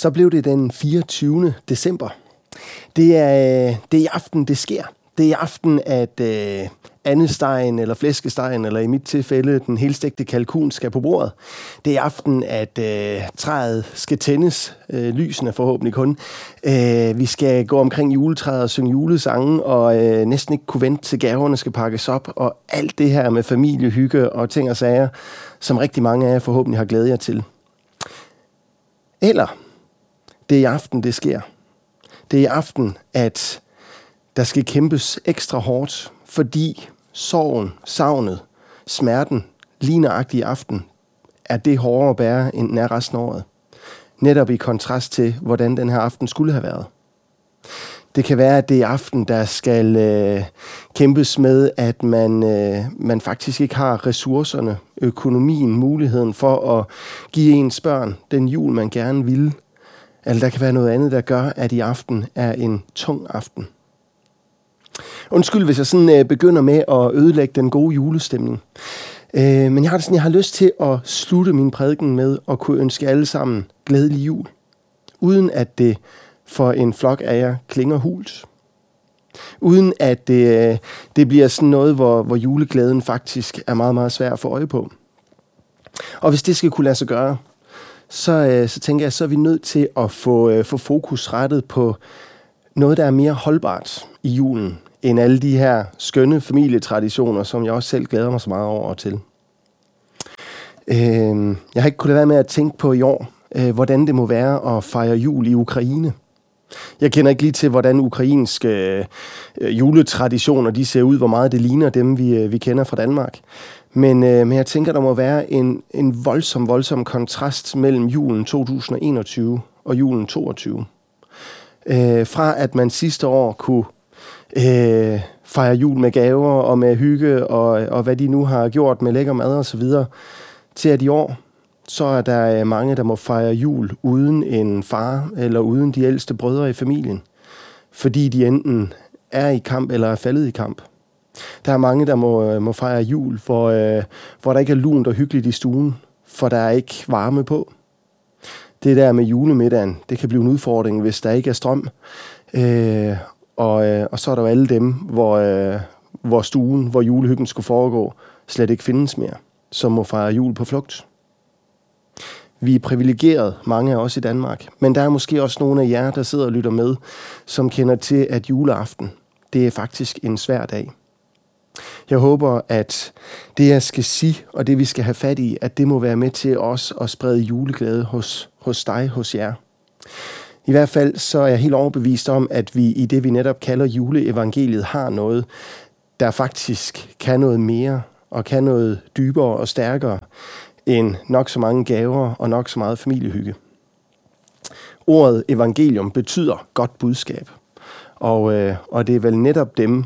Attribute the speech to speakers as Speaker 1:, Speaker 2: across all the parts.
Speaker 1: Så blev det den 24. december. Det er, øh, det er i aften, det sker. Det er i aften, at øh, andestegen eller flæskestegen, eller i mit tilfælde den helstegte kalkun, skal på bordet. Det er i aften, at øh, træet skal tændes, øh, lysene forhåbentlig kun. Øh, vi skal gå omkring juletræet og synge julesange, og øh, næsten ikke kunne vente til gaverne skal pakkes op, og alt det her med familiehygge og ting og sager, som rigtig mange af jer forhåbentlig har glædet jer til. Eller, det er i aften, det sker. Det er i aften, at der skal kæmpes ekstra hårdt, fordi sorgen, savnet, smerten, lige nøjagtigt i aften, er det hårdere at bære, end den er resten af året. Netop i kontrast til, hvordan den her aften skulle have været. Det kan være, at det er aften, der skal øh, kæmpes med, at man, øh, man faktisk ikke har ressourcerne, økonomien, muligheden for at give ens børn den jul, man gerne ville. Eller der kan være noget andet, der gør, at i aften er en tung aften. Undskyld, hvis jeg sådan øh, begynder med at ødelægge den gode julestemning. Øh, men jeg har det sådan, jeg har lyst til at slutte min prædiken med at kunne ønske alle sammen glædelig jul. Uden at det for en flok af jer klinger hult. Uden at det, det bliver sådan noget, hvor, hvor juleglæden faktisk er meget, meget svær at få øje på. Og hvis det skal kunne lade sig gøre, så, øh, så tænker jeg, så er vi nødt til at få, øh, få fokus rettet på noget, der er mere holdbart i julen, end alle de her skønne familietraditioner, som jeg også selv glæder mig så meget over til. Øh, jeg har ikke kunnet lade være med at tænke på i år, øh, hvordan det må være at fejre jul i Ukraine. Jeg kender ikke lige til, hvordan ukrainske øh, juletraditioner de ser ud, hvor meget det ligner dem, vi, øh, vi kender fra Danmark. Men, øh, men jeg tænker, der må være en, en voldsom, voldsom kontrast mellem julen 2021 og julen 22. Øh, fra at man sidste år kunne øh, fejre jul med gaver og med hygge og, og hvad de nu har gjort med lækker mad og så videre, til at i år, så er der øh, mange, der må fejre jul uden en far eller uden de ældste brødre i familien, fordi de enten er i kamp eller er faldet i kamp. Der er mange, der må, øh, må fejre jul, hvor, øh, hvor der ikke er lunt og hyggeligt i stuen, for der er ikke varme på. Det der med julemiddagen, det kan blive en udfordring, hvis der ikke er strøm. Øh, og, øh, og så er der jo alle dem, hvor, øh, hvor stuen, hvor julehyggen skulle foregå, slet ikke findes mere, som må fejre jul på flugt. Vi er privilegeret, mange af os i Danmark, men der er måske også nogle af jer, der sidder og lytter med, som kender til, at juleaften, det er faktisk en svær dag. Jeg håber, at det, jeg skal sige, og det, vi skal have fat i, at det må være med til os at sprede juleglæde hos, hos dig, hos jer. I hvert fald så er jeg helt overbevist om, at vi i det, vi netop kalder juleevangeliet, har noget, der faktisk kan noget mere og kan noget dybere og stærkere end nok så mange gaver og nok så meget familiehygge. Ordet evangelium betyder godt budskab. Og, øh, og det er vel netop dem,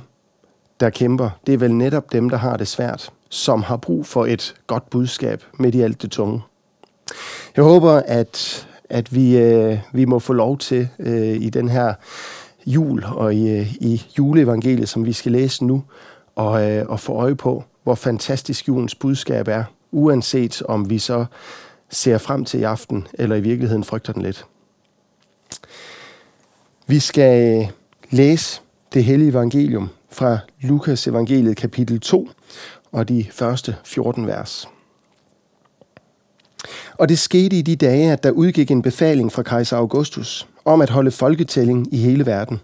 Speaker 1: der kæmper. Det er vel netop dem, der har det svært, som har brug for et godt budskab midt i alt det tunge. Jeg håber, at, at vi, øh, vi må få lov til øh, i den her jul og i, øh, i juleevangeliet, som vi skal læse nu, og, øh, og få øje på, hvor fantastisk julens budskab er, uanset om vi så ser frem til i aften, eller i virkeligheden frygter den lidt. Vi skal øh, læse det hellige evangelium fra Lukas evangeliet kapitel 2 og de første 14 vers. Og det skete i de dage, at der udgik en befaling fra kejser Augustus om at holde folketælling i hele verden.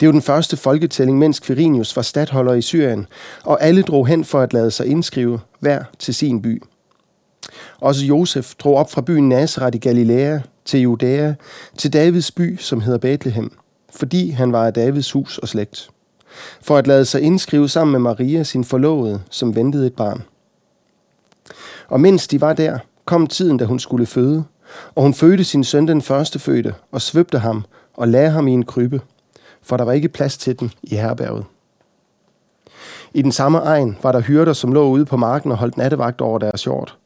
Speaker 1: Det var den første folketælling, mens Quirinius var stadholder i Syrien, og alle drog hen for at lade sig indskrive, hver til sin by. Også Josef drog op fra byen Nazareth i Galilea til Judæa, til Davids by, som hedder Bethlehem, fordi han var af Davids hus og slægt, for at lade sig indskrive sammen med Maria, sin forlovede, som ventede et barn. Og mens de var der, kom tiden, da hun skulle føde, og hun fødte sin søn den førstefødte og svøbte ham, og lagde ham i en krybbe, for der var ikke plads til den i herberget. I den samme egen var der hyrder, som lå ude på marken og holdt nattevagt over deres hjort.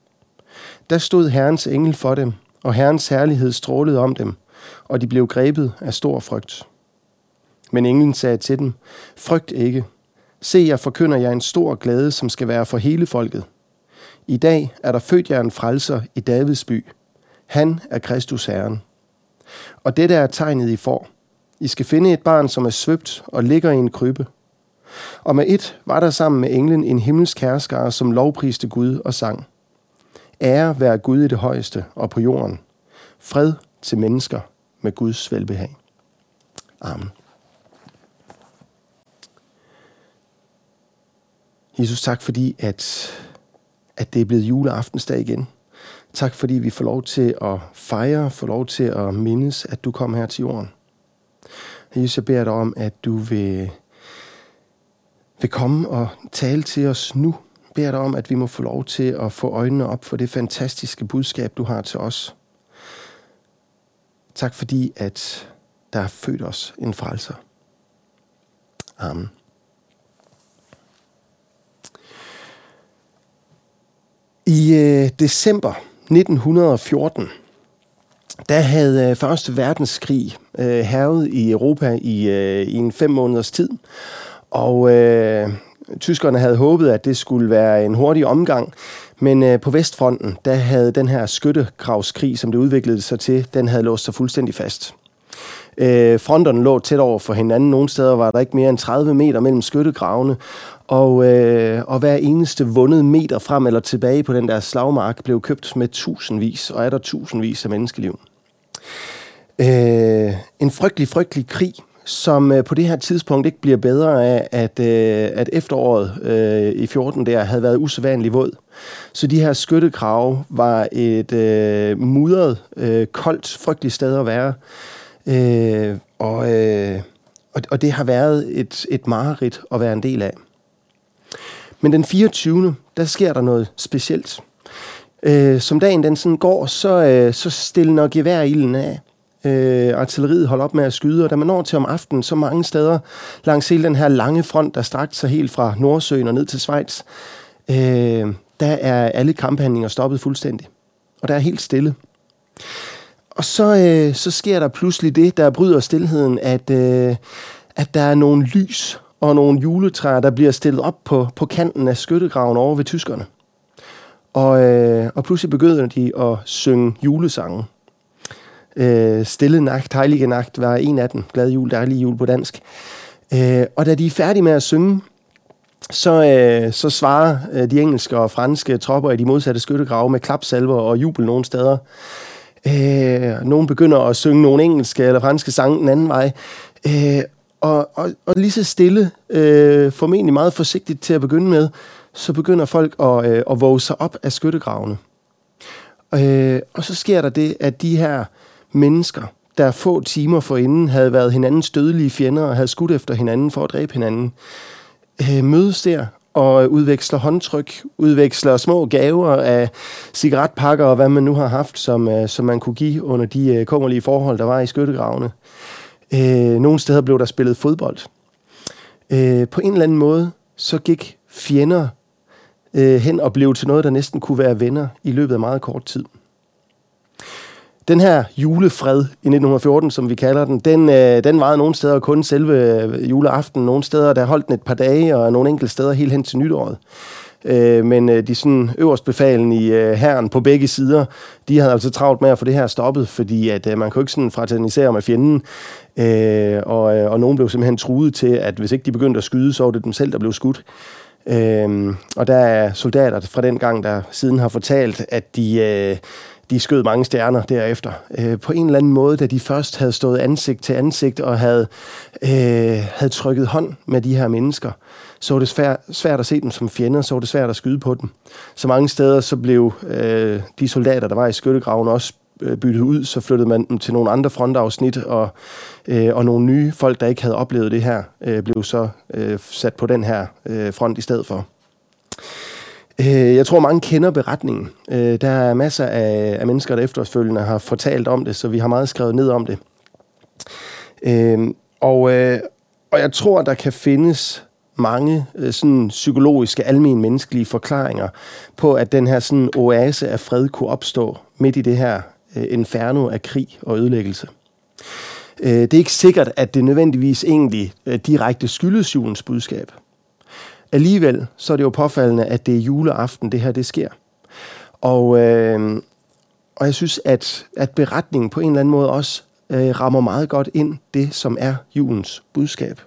Speaker 1: Der stod Herrens engel for dem, og Herrens herlighed strålede om dem, og de blev grebet af stor frygt. Men englen sagde til dem, frygt ikke. Se, jeg forkynder jer en stor glæde, som skal være for hele folket. I dag er der født jer en frelser i Davids by. Han er Kristus Herren. Og dette er tegnet, I får. I skal finde et barn, som er svøbt og ligger i en krybbe. Og med et var der sammen med englen en himmelsk herskare, som lovpriste Gud og sang. Ære være Gud i det højeste og på jorden. Fred til mennesker med Guds velbehag. Amen. Jesus, tak fordi, at, at det er blevet juleaftensdag igen. Tak fordi vi får lov til at fejre, får lov til at mindes, at du kom her til jorden. Jesus, jeg beder dig om, at du vil, vil komme og tale til os nu. Jeg beder dig om, at vi må få lov til at få øjnene op for det fantastiske budskab, du har til os. Tak fordi, at der er født os en frelser. Amen. I øh, december 1914, der havde øh, Første Verdenskrig øh, hervet i Europa i, øh, i en fem måneders tid. Og øh, tyskerne havde håbet, at det skulle være en hurtig omgang. Men øh, på Vestfronten, der havde den her skyttegravskrig, som det udviklede sig til, den havde låst sig fuldstændig fast. Øh, fronterne lå tæt over for hinanden. Nogle steder var der ikke mere end 30 meter mellem skyttegravene. Og, øh, og hver eneste vundet meter frem eller tilbage på den der slagmark blev købt med tusindvis, og er der tusindvis af menneskeliv. Øh, en frygtelig, frygtelig krig, som øh, på det her tidspunkt ikke bliver bedre af, at, øh, at efteråret øh, i 14 der havde været usædvanligt våd. Så de her skyttegrave var et øh, mudret, øh, koldt, frygteligt sted at være. Øh, og, øh, og, og det har været et, et mareridt at være en del af. Men den 24. der sker der noget specielt. Øh, som dagen den sådan går, så, øh, så stiller gevær ilden af. Øh, artilleriet holder op med at skyde, og da man når til om aftenen, så mange steder langs hele den her lange front, der strakt sig helt fra Nordsøen og ned til Schweiz, øh, der er alle kamphandlinger stoppet fuldstændig. Og der er helt stille. Og så, øh, så sker der pludselig det, der bryder stillheden, at, øh, at der er nogle lys og nogle juletræer, der bliver stillet op på, på kanten af skyttegraven over ved tyskerne. Og, øh, og pludselig begynder de at synge julesange. Øh, Stille Nacht, Heilige Nacht var en af dem. Glad jul, dejlig jul på dansk. Øh, og da de er færdige med at synge, så, øh, så svarer øh, de engelske og franske tropper i de modsatte skyttegrave med klapsalver og jubel nogle steder. Øh, nogen begynder at synge nogle engelske eller franske sange den anden vej. Øh, og, og, og lige så stille, øh, formentlig meget forsigtigt til at begynde med, så begynder folk at, øh, at våge sig op af skyttegravene. Øh, og så sker der det, at de her mennesker, der få timer forinden havde været hinandens dødelige fjender og havde skudt efter hinanden for at dræbe hinanden, øh, mødes der og udveksler håndtryk, udveksler små gaver af cigaretpakker og hvad man nu har haft, som, øh, som man kunne give under de øh, kummerlige forhold, der var i skyttegravene. Øh, nogle steder blev der spillet fodbold. Øh, på en eller anden måde, så gik fjender øh, hen og blev til noget, der næsten kunne være venner i løbet af meget kort tid. Den her julefred i 1914, som vi kalder den, den, øh, den varede nogle steder kun selve øh, juleaften. Nogle steder, der holdt den et par dage, og nogle enkelte steder helt hen til nytåret. Øh, men øh, de sådan befalen i øh, herren på begge sider, de havde altså travlt med at få det her stoppet, fordi at øh, man kunne ikke sådan fraternisere med fjenden. Øh, og, øh, og nogen blev simpelthen truet til, at hvis ikke de begyndte at skyde, så var det dem selv, der blev skudt. Øh, og der er soldater fra den gang, der siden har fortalt, at de... Øh, de skød mange stjerner derefter. Øh, på en eller anden måde, da de først havde stået ansigt til ansigt og havde, øh, havde trykket hånd med de her mennesker, så var det svært, svært at se dem som fjender, så var det svært at skyde på dem. Så mange steder så blev øh, de soldater, der var i skyttegraven, også øh, byttet ud, så flyttede man dem til nogle andre frontafsnit, og, øh, og nogle nye folk, der ikke havde oplevet det her, øh, blev så øh, sat på den her øh, front i stedet for. Øh, jeg tror, mange kender beretningen. Øh, der er masser af, af mennesker, der efterfølgende har fortalt om det, så vi har meget skrevet ned om det. Og, og jeg tror, der kan findes mange øh, sådan psykologiske, almen menneskelige forklaringer på, at den her sådan oase af fred kunne opstå midt i det her øh, inferno af krig og ødelæggelse. Øh, det er ikke sikkert, at det nødvendigvis egentlig direkte skyldes julens budskab. Alligevel så er det jo påfaldende, at det er juleaften, det her det sker. Og, øh, og jeg synes, at, at beretningen på en eller anden måde også øh, rammer meget godt ind det, som er julens budskab.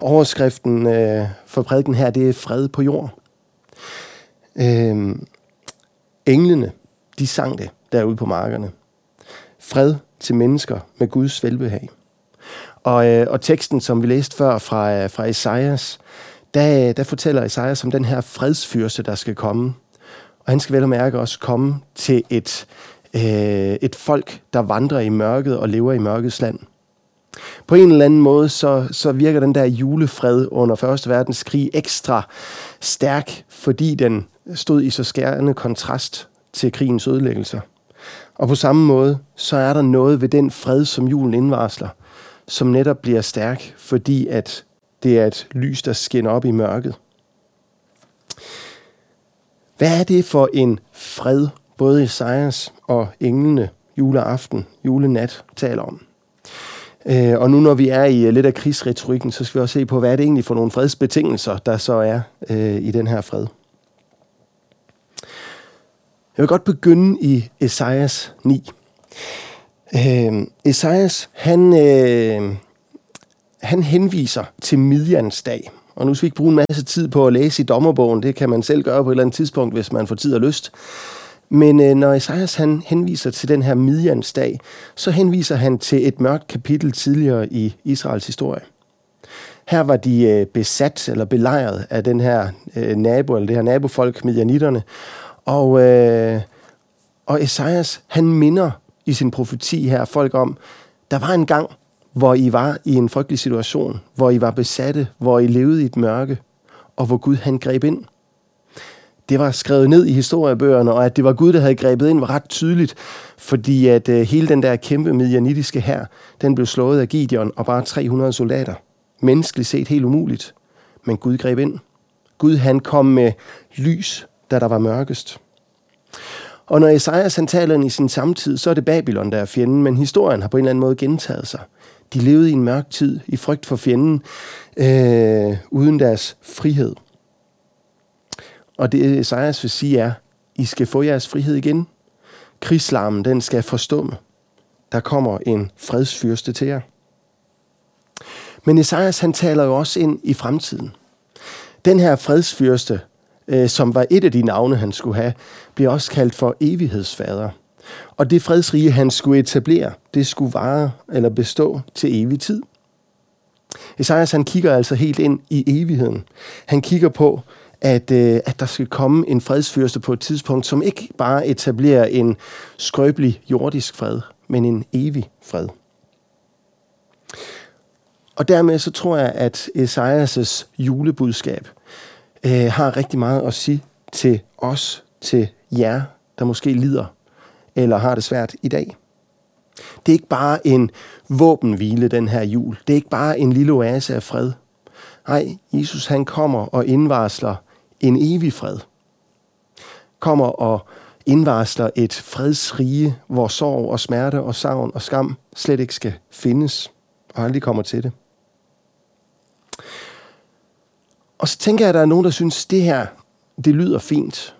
Speaker 1: Overskriften øh, for prædiken her, det er fred på jord. Øh, englene, de sang det derude på markerne. Fred til mennesker med Guds velbehag. Og, øh, og teksten, som vi læste før fra, øh, fra Esajas, der, der fortæller Esajas om den her fredsfyrste, der skal komme. Og han skal vel og mærke også komme til et, øh, et folk, der vandrer i mørket og lever i mørkets land. På en eller anden måde, så, så virker den der julefred under 1. verdenskrig ekstra stærk, fordi den stod i så skærende kontrast til krigens ødelæggelser. Og på samme måde, så er der noget ved den fred, som julen indvarsler, som netop bliver stærk, fordi at det er et lys, der skinner op i mørket. Hvad er det for en fred, både Isaias og englene juleaften, julenat taler om? Øh, og nu når vi er i øh, lidt af krigsretorikken, så skal vi også se på, hvad er det egentlig for nogle fredsbetingelser, der så er øh, i den her fred. Jeg vil godt begynde i Esajas 9. Øh, Esajas, han, øh, han henviser til Midjans dag. Og nu skal vi ikke bruge en masse tid på at læse i dommerbogen. Det kan man selv gøre på et eller andet tidspunkt, hvis man får tid og lyst. Men øh, når Esajas han henviser til den her midjansdag, så henviser han til et mørkt kapitel tidligere i Israels historie. Her var de øh, besat eller belejret af den her øh, nabo, eller det her nabofolk, Midjanitterne. Og, øh, og Esajas, han minder i sin profeti her folk om, der var en gang, hvor I var i en frygtelig situation, hvor I var besatte, hvor I levede i et mørke, og hvor Gud han greb ind. Det var skrevet ned i historiebøgerne, og at det var Gud, der havde grebet ind, var ret tydeligt, fordi at øh, hele den der kæmpe medianitiske her, den blev slået af Gideon og bare 300 soldater. Menneskeligt set helt umuligt, men Gud greb ind. Gud han kom med lys, da der var mørkest. Og når Esajas han taler i sin samtid, så er det Babylon, der er fjenden, men historien har på en eller anden måde gentaget sig. De levede i en mørk tid, i frygt for fjenden, øh, uden deres frihed. Og det Esajas vil sige er, I skal få jeres frihed igen. Krigslarmen, den skal forstumme. Der kommer en fredsfyrste til jer. Men Esajas, han taler jo også ind i fremtiden. Den her fredsfyrste, øh, som var et af de navne, han skulle have, bliver også kaldt for evighedsfader. Og det fredsrige, han skulle etablere, det skulle vare eller bestå til evig tid. Esajas han kigger altså helt ind i evigheden. Han kigger på, at, øh, at der skal komme en fredsfyrste på et tidspunkt, som ikke bare etablerer en skrøbelig jordisk fred, men en evig fred. Og dermed så tror jeg, at Esajas' julebudskab øh, har rigtig meget at sige til os, til jer, der måske lider eller har det svært i dag. Det er ikke bare en våbenhvile, den her jul. Det er ikke bare en lille oase af fred. Nej, Jesus han kommer og indvarsler en evig fred. Kommer og indvarsler et fredsrige, hvor sorg og smerte og savn og skam slet ikke skal findes og aldrig kommer til det. Og så tænker jeg, at der er nogen, der synes, at det her, det lyder fint.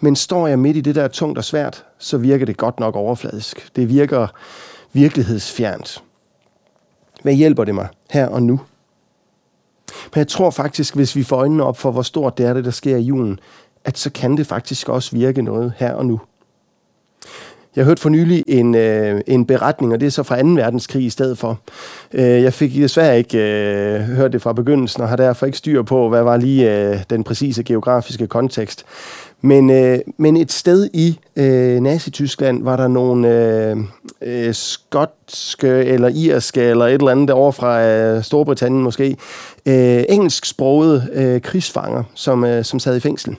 Speaker 1: Men står jeg midt i det der tungt og svært, så virker det godt nok overfladisk. Det virker virkelighedsfjernt. Hvad hjælper det mig her og nu? Men jeg tror faktisk, hvis vi får øjnene op for, hvor stort det er, det der sker i julen, at så kan det faktisk også virke noget her og nu. Jeg hørte for nylig en, øh, en beretning, og det er så fra 2. verdenskrig i stedet for. Øh, jeg fik desværre ikke øh, hørt det fra begyndelsen, og har derfor ikke styr på, hvad var lige øh, den præcise geografiske kontekst. Men, øh, men et sted i øh, Nazi-Tyskland var der nogle øh, øh, skotske eller irske eller et eller andet over fra øh, Storbritannien måske, øh, engelsksprogede øh, krigsfanger, som, øh, som sad i fængsel.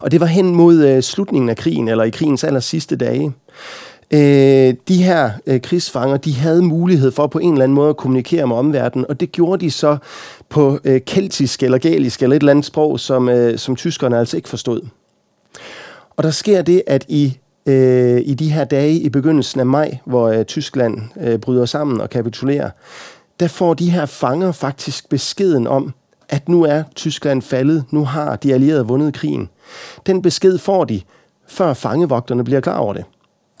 Speaker 1: Og det var hen mod øh, slutningen af krigen, eller i krigens aller sidste dage. Øh, de her øh, krigsfanger, de havde mulighed for på en eller anden måde at kommunikere med omverdenen, og det gjorde de så på øh, keltisk eller galisk eller et eller andet sprog, som, øh, som tyskerne altså ikke forstod. Og der sker det, at i, øh, i de her dage i begyndelsen af maj, hvor øh, Tyskland øh, bryder sammen og kapitulerer, der får de her fanger faktisk beskeden om, at nu er Tyskland faldet, nu har de allierede vundet krigen. Den besked får de, før fangevogterne bliver klar over det.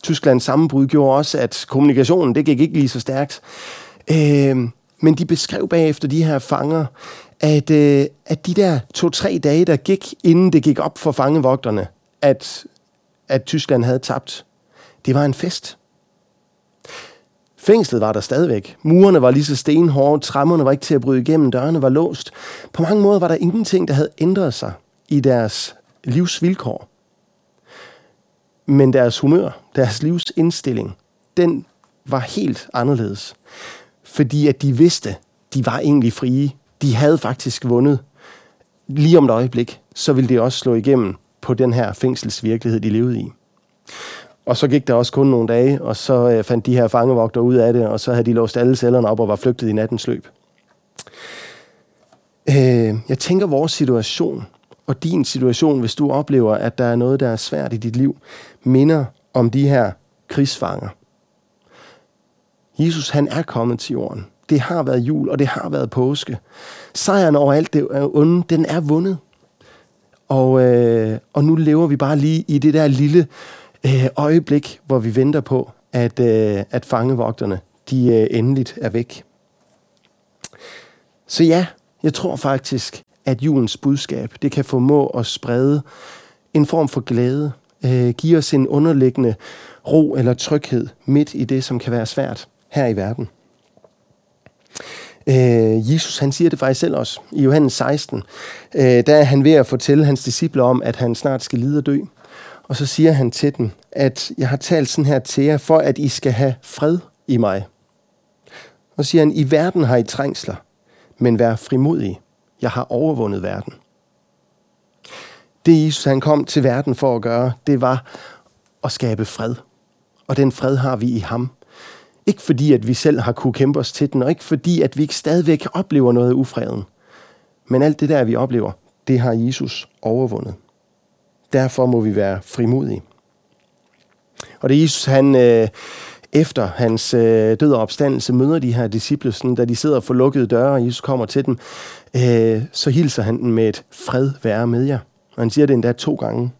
Speaker 1: Tysklands sammenbrud gjorde også, at kommunikationen, det gik ikke lige så stærkt. Øh, men de beskrev bagefter de her fanger, at, øh, at de der to-tre dage, der gik, inden det gik op for fangevogterne, at, at Tyskland havde tabt, det var en fest. Fængslet var der stadigvæk. Murene var lige så stenhårde, trammerne var ikke til at bryde igennem, dørene var låst. På mange måder var der ingenting, der havde ændret sig i deres livsvilkår. Men deres humør, deres livsindstilling, den var helt anderledes. Fordi at de vidste, de var egentlig frie. De havde faktisk vundet. Lige om et øjeblik, så ville det også slå igennem på den her fængselsvirkelighed, de levede i. Og så gik der også kun nogle dage, og så øh, fandt de her fangevogter ud af det, og så havde de låst alle cellerne op og var flygtet i nattens løb. Øh, jeg tænker, vores situation og din situation, hvis du oplever, at der er noget, der er svært i dit liv, minder om de her krigsfanger. Jesus, han er kommet til jorden. Det har været jul, og det har været påske. Sejren over alt det onde, den er vundet. Og, øh, og nu lever vi bare lige i det der lille øh, øjeblik, hvor vi venter på, at, øh, at fangevogterne de øh, endeligt er væk. Så ja, jeg tror faktisk, at julens budskab det kan formå at sprede en form for glæde, øh, give os en underliggende ro eller tryghed midt i det, som kan være svært her i verden. Øh, Jesus han siger det faktisk selv også i Johannes 16. Øh, der er han ved at fortælle hans disciple om, at han snart skal lide og dø. Og så siger han til dem, at jeg har talt sådan her til jer, for at I skal have fred i mig. Og siger han, i verden har I trængsler, men vær frimodige. Jeg har overvundet verden. Det Jesus han kom til verden for at gøre, det var at skabe fred. Og den fred har vi i ham. Ikke fordi, at vi selv har kunne kæmpe os til den, og ikke fordi, at vi ikke stadigvæk oplever noget af ufreden. Men alt det der, vi oplever, det har Jesus overvundet. Derfor må vi være frimodige. Og det Jesus, han øh, efter hans øh, død og opstandelse møder de her disciple, sådan, da de sidder for lukkede døre, og Jesus kommer til dem, øh, så hilser han dem med et fred være med jer. Og han siger det endda to gange.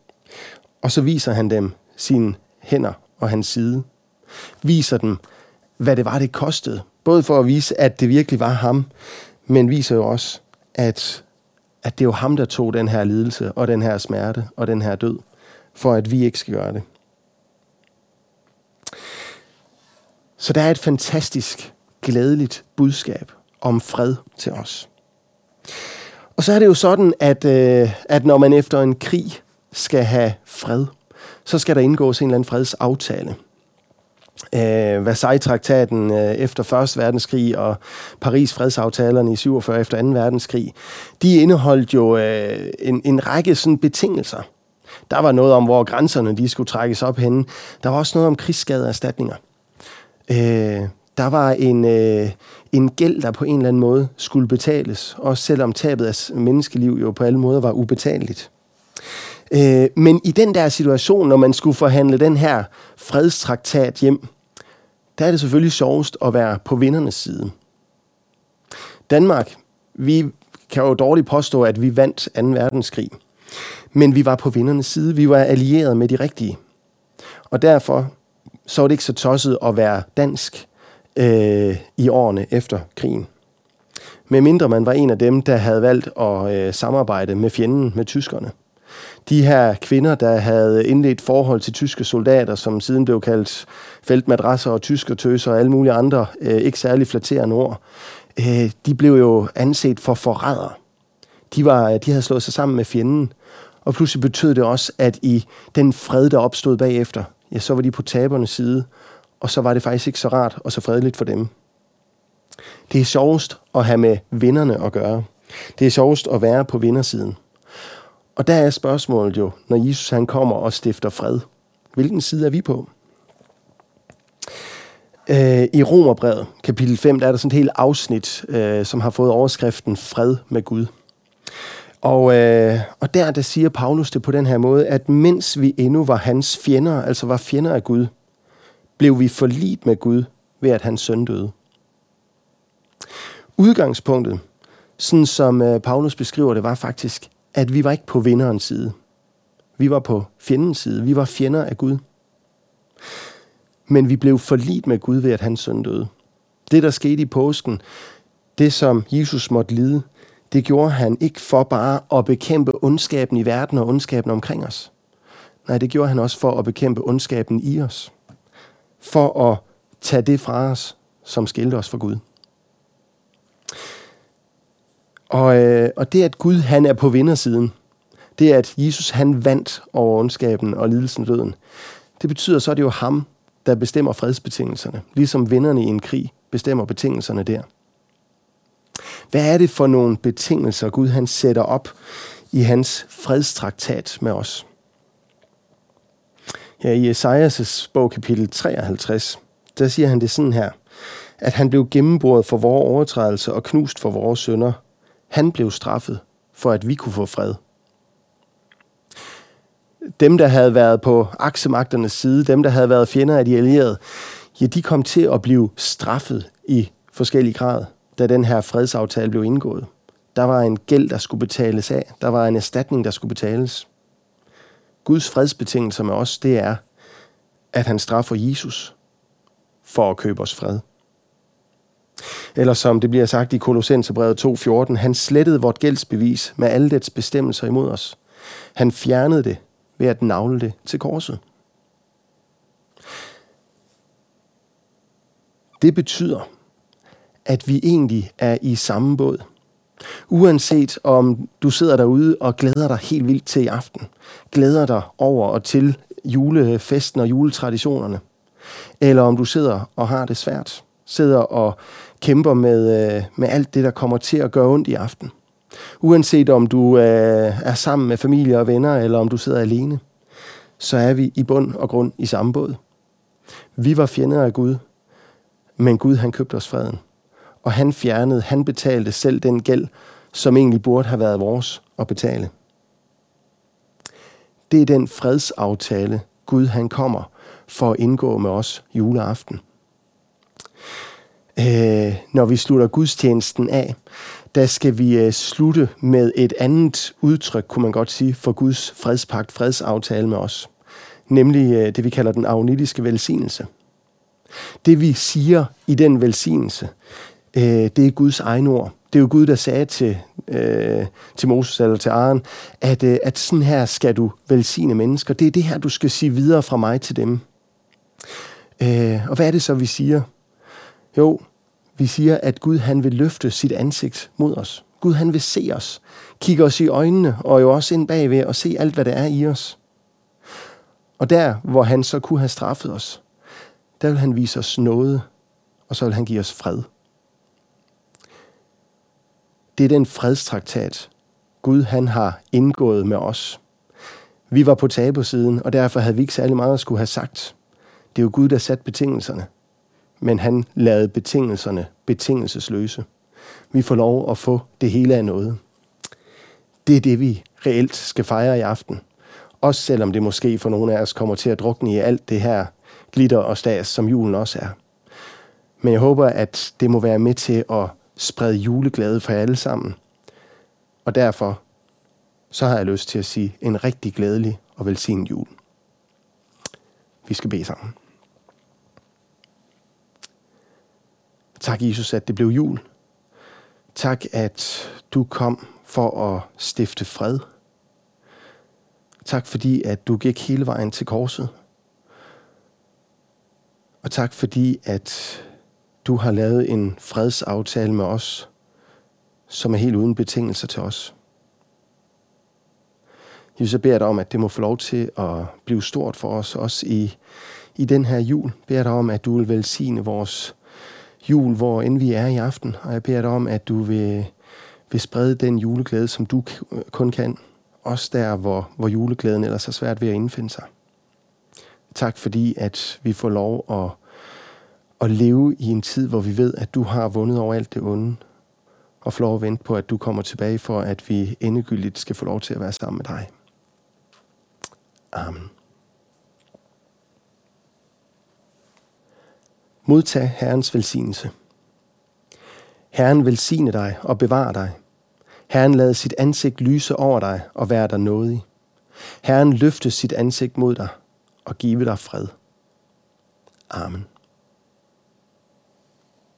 Speaker 1: Og så viser han dem sine hænder og hans side. Viser dem, hvad det var, det kostede. Både for at vise, at det virkelig var ham, men viser jo også, at, at det er jo ham, der tog den her lidelse og den her smerte og den her død, for at vi ikke skal gøre det. Så der er et fantastisk, glædeligt budskab om fred til os. Og så er det jo sådan, at, øh, at når man efter en krig skal have fred, så skal der indgås en eller anden fredsaftale. Øh, Versailles-traktaten øh, efter 1. verdenskrig og Paris-fredsaftalerne i 47 efter 2. verdenskrig, de indeholdt jo øh, en, en række sådan betingelser. Der var noget om, hvor grænserne de skulle trækkes op henne. Der var også noget om krigsskadeerstatninger. Øh, der var en, øh, en gæld, der på en eller anden måde skulle betales, også selvom tabet af menneskeliv jo på alle måder var ubetaleligt. Øh, men i den der situation, når man skulle forhandle den her fredstraktat hjem, der er det selvfølgelig sjovest at være på vindernes side. Danmark, vi kan jo dårligt påstå, at vi vandt 2. verdenskrig. Men vi var på vindernes side. Vi var allieret med de rigtige. Og derfor så var det ikke så tosset at være dansk øh, i årene efter krigen. Med mindre man var en af dem, der havde valgt at øh, samarbejde med fjenden, med tyskerne. De her kvinder, der havde indledt forhold til tyske soldater, som siden blev kaldt feltmadrasser og tyskertøser og alle mulige andre øh, ikke særlig flatterende ord, øh, de blev jo anset for forrædere. De, var, øh, de havde slået sig sammen med fjenden, og pludselig betød det også, at i den fred, der opstod bagefter, ja, så var de på tabernes side, og så var det faktisk ikke så rart og så fredeligt for dem. Det er sjovest at have med vinderne at gøre. Det er sjovest at være på vindersiden. Og der er spørgsmålet jo, når Jesus han kommer og stifter fred. Hvilken side er vi på? Øh, I Romerbrevet, kapitel 5, der er der sådan et helt afsnit, øh, som har fået overskriften Fred med Gud. Og, øh, og der, der siger Paulus det på den her måde, at mens vi endnu var hans fjender, altså var fjender af Gud, blev vi forlit med Gud ved, at hans søn døde. Udgangspunktet, sådan som øh, Paulus beskriver det, var faktisk, at vi var ikke på vinderens side. Vi var på fjendens side. Vi var fjender af Gud. men vi blev forlit med Gud ved, at hans søn døde. Det, der skete i påsken, det som Jesus måtte lide, det gjorde han ikke for bare at bekæmpe ondskaben i verden og ondskaben omkring os. Nej, det gjorde han også for at bekæmpe ondskaben i os. For at tage det fra os, som skilte os fra Gud. Og, øh, og det, at Gud han er på vindersiden, det er, at Jesus han vandt over ondskaben og lidelsen og døden. Det betyder så, at det er jo ham, der bestemmer fredsbetingelserne. Ligesom vinderne i en krig bestemmer betingelserne der. Hvad er det for nogle betingelser, Gud han sætter op i hans fredstraktat med os? Ja, i Esajas' bog kapitel 53, der siger han det sådan her, at han blev gennemboret for vores overtrædelse og knust for vores sønder. Han blev straffet, for at vi kunne få fred. Dem, der havde været på aksemagternes side, dem, der havde været fjender af de allierede, ja, de kom til at blive straffet i forskellige grad, da den her fredsaftale blev indgået. Der var en gæld, der skulle betales af. Der var en erstatning, der skulle betales. Guds fredsbetingelse med os, det er, at han straffer Jesus for at købe os fred. Eller som det bliver sagt i Kolossenserbrevet 2.14, han slettede vort gældsbevis med alle dets bestemmelser imod os. Han fjernede det ved at navle det til korset. Det betyder, at vi egentlig er i samme båd. Uanset om du sidder derude og glæder dig helt vildt til i aften, glæder dig over og til julefesten og juletraditionerne, eller om du sidder og har det svært, sidder og kæmper med, øh, med alt det, der kommer til at gøre ondt i aften. Uanset om du øh, er sammen med familie og venner, eller om du sidder alene, så er vi i bund og grund i samme båd. Vi var fjender af Gud, men Gud han købte os freden. Og han fjernede, han betalte selv den gæld, som egentlig burde have været vores at betale. Det er den fredsaftale, Gud han kommer for at indgå med os juleaften. Øh, når vi slutter gudstjenesten af, der skal vi øh, slutte med et andet udtryk, kunne man godt sige, for Guds fredspagt, fredsaftale med os. Nemlig øh, det, vi kalder den agnitiske velsignelse. Det vi siger i den velsignelse, øh, det er Guds egen ord. Det er jo Gud, der sagde til, øh, til Moses eller til Aaron, at, øh, at sådan her skal du velsigne mennesker. Det er det her, du skal sige videre fra mig til dem. Øh, og hvad er det så, vi siger? Jo, vi siger, at Gud han vil løfte sit ansigt mod os. Gud han vil se os, kigge os i øjnene og jo også ind bagved og se alt, hvad der er i os. Og der, hvor han så kunne have straffet os, der vil han vise os noget, og så vil han give os fred. Det er den fredstraktat, Gud han har indgået med os. Vi var på tabersiden, og derfor havde vi ikke særlig meget at skulle have sagt. Det er jo Gud, der satte betingelserne men han lavede betingelserne betingelsesløse. Vi får lov at få det hele af noget. Det er det, vi reelt skal fejre i aften. Også selvom det måske for nogle af os kommer til at drukne i alt det her glitter og stas, som julen også er. Men jeg håber, at det må være med til at sprede juleglæde for alle sammen. Og derfor så har jeg lyst til at sige en rigtig glædelig og velsignet jul. Vi skal bede sammen. Tak, Jesus, at det blev jul. Tak, at du kom for at stifte fred. Tak, fordi at du gik hele vejen til korset. Og tak, fordi at du har lavet en fredsaftale med os, som er helt uden betingelser til os. Jesus, jeg beder dig om, at det må få lov til at blive stort for os, også i, i den her jul. Jeg beder dig om, at du vil velsigne vores jul, hvor end vi er i aften. Og jeg beder dig om, at du vil, vil sprede den juleglæde, som du kun kan. Også der, hvor, hvor juleglæden ellers er svært ved at indfinde sig. Tak fordi, at vi får lov at, at leve i en tid, hvor vi ved, at du har vundet over alt det onde. Og får lov at vente på, at du kommer tilbage for, at vi endegyldigt skal få lov til at være sammen med dig. Amen. Modtag Herrens velsignelse. Herren velsigne dig og bevare dig. Herren lad sit ansigt lyse over dig og være dig nådig. Herren løfte sit ansigt mod dig og give dig fred. Amen.